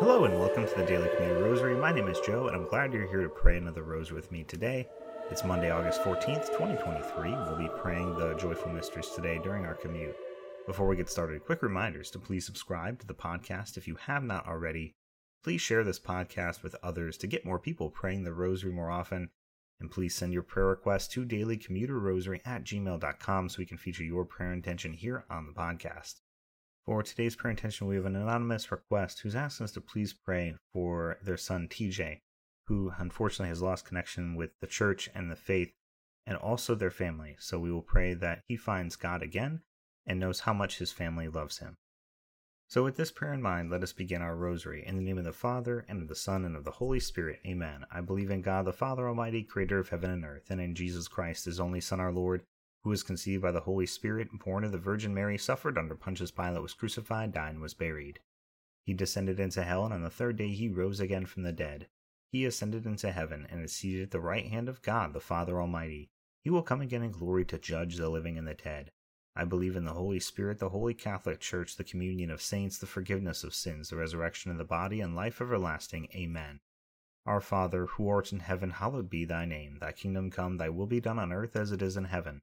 Hello and welcome to the Daily Commuter Rosary. My name is Joe and I'm glad you're here to pray another rosary with me today. It's Monday, August 14th, 2023. We'll be praying the joyful mysteries today during our commute. Before we get started, quick reminders to please subscribe to the podcast if you have not already. Please share this podcast with others to get more people praying the rosary more often. And please send your prayer requests to dailycommuterrosary at gmail.com so we can feature your prayer intention here on the podcast. For today's prayer intention, we have an anonymous request who's asking us to please pray for their son TJ, who unfortunately has lost connection with the church and the faith and also their family. So we will pray that he finds God again and knows how much his family loves him. So, with this prayer in mind, let us begin our rosary. In the name of the Father, and of the Son, and of the Holy Spirit. Amen. I believe in God, the Father Almighty, creator of heaven and earth, and in Jesus Christ, his only Son, our Lord who was conceived by the Holy Spirit, born of the Virgin Mary, suffered under Pontius Pilate, was crucified, died, and was buried. He descended into hell, and on the third day he rose again from the dead. He ascended into heaven, and is seated at the right hand of God, the Father Almighty. He will come again in glory to judge the living and the dead. I believe in the Holy Spirit, the Holy Catholic Church, the communion of saints, the forgiveness of sins, the resurrection of the body, and life everlasting. Amen. Our Father, who art in heaven, hallowed be thy name. Thy kingdom come, thy will be done on earth as it is in heaven.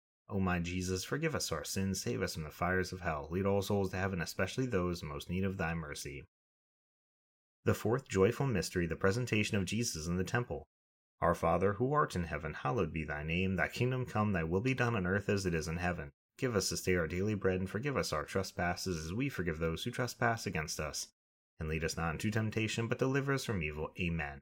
O my Jesus, forgive us our sins, save us from the fires of hell, lead all souls to heaven, especially those most need of thy mercy. The fourth joyful mystery, the presentation of Jesus in the temple. Our Father, who art in heaven, hallowed be thy name. Thy kingdom come, thy will be done on earth as it is in heaven. Give us this day our daily bread, and forgive us our trespasses as we forgive those who trespass against us. And lead us not into temptation, but deliver us from evil. Amen.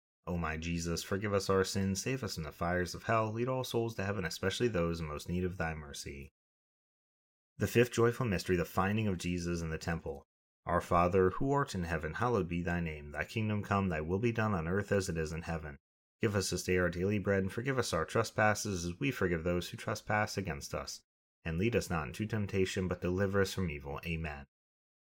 O my Jesus, forgive us our sins, save us from the fires of hell, lead all souls to heaven, especially those in most need of thy mercy. The fifth joyful mystery, the finding of Jesus in the temple. Our Father, who art in heaven, hallowed be thy name. Thy kingdom come, thy will be done on earth as it is in heaven. Give us this day our daily bread, and forgive us our trespasses as we forgive those who trespass against us. And lead us not into temptation, but deliver us from evil. Amen.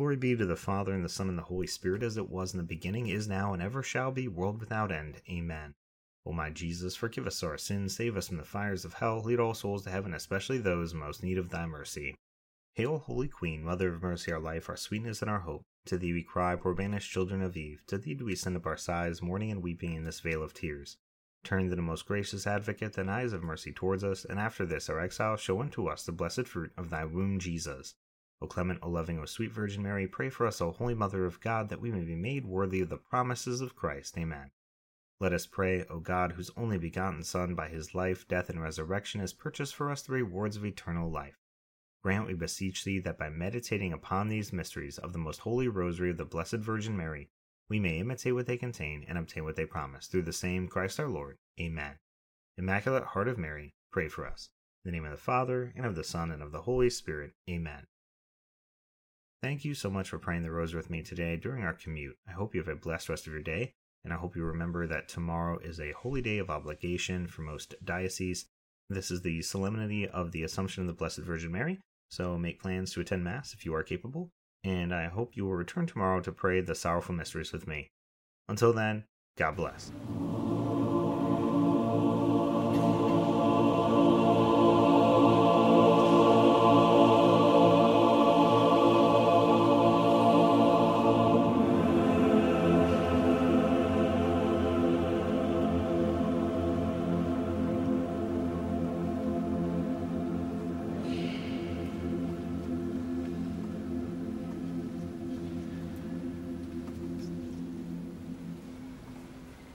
Glory be to the Father, and the Son, and the Holy Spirit, as it was in the beginning, is now, and ever shall be, world without end. Amen. O my Jesus, forgive us our sins, save us from the fires of hell, lead all souls to heaven, especially those most need of thy mercy. Hail, Holy Queen, Mother of mercy, our life, our sweetness, and our hope. To thee we cry, poor banished children of Eve. To thee do we send up our sighs, mourning and weeping in this vale of tears. Turn to the most gracious advocate, thine eyes of mercy towards us, and after this our exile, show unto us the blessed fruit of thy womb, Jesus. O clement, O loving, O sweet Virgin Mary, pray for us, O Holy Mother of God, that we may be made worthy of the promises of Christ. Amen. Let us pray, O God, whose only begotten Son, by his life, death, and resurrection, has purchased for us the rewards of eternal life Grant, we beseech thee, that by meditating upon these mysteries of the most holy rosary of the Blessed Virgin Mary, we may imitate what they contain and obtain what they promise, through the same Christ our Lord. Amen. Immaculate Heart of Mary, pray for us. In the name of the Father, and of the Son, and of the Holy Spirit. Amen. Thank you so much for praying the rosary with me today during our commute. I hope you have a blessed rest of your day, and I hope you remember that tomorrow is a holy day of obligation for most dioceses. This is the solemnity of the Assumption of the Blessed Virgin Mary, so make plans to attend Mass if you are capable, and I hope you will return tomorrow to pray the sorrowful mysteries with me. Until then, God bless.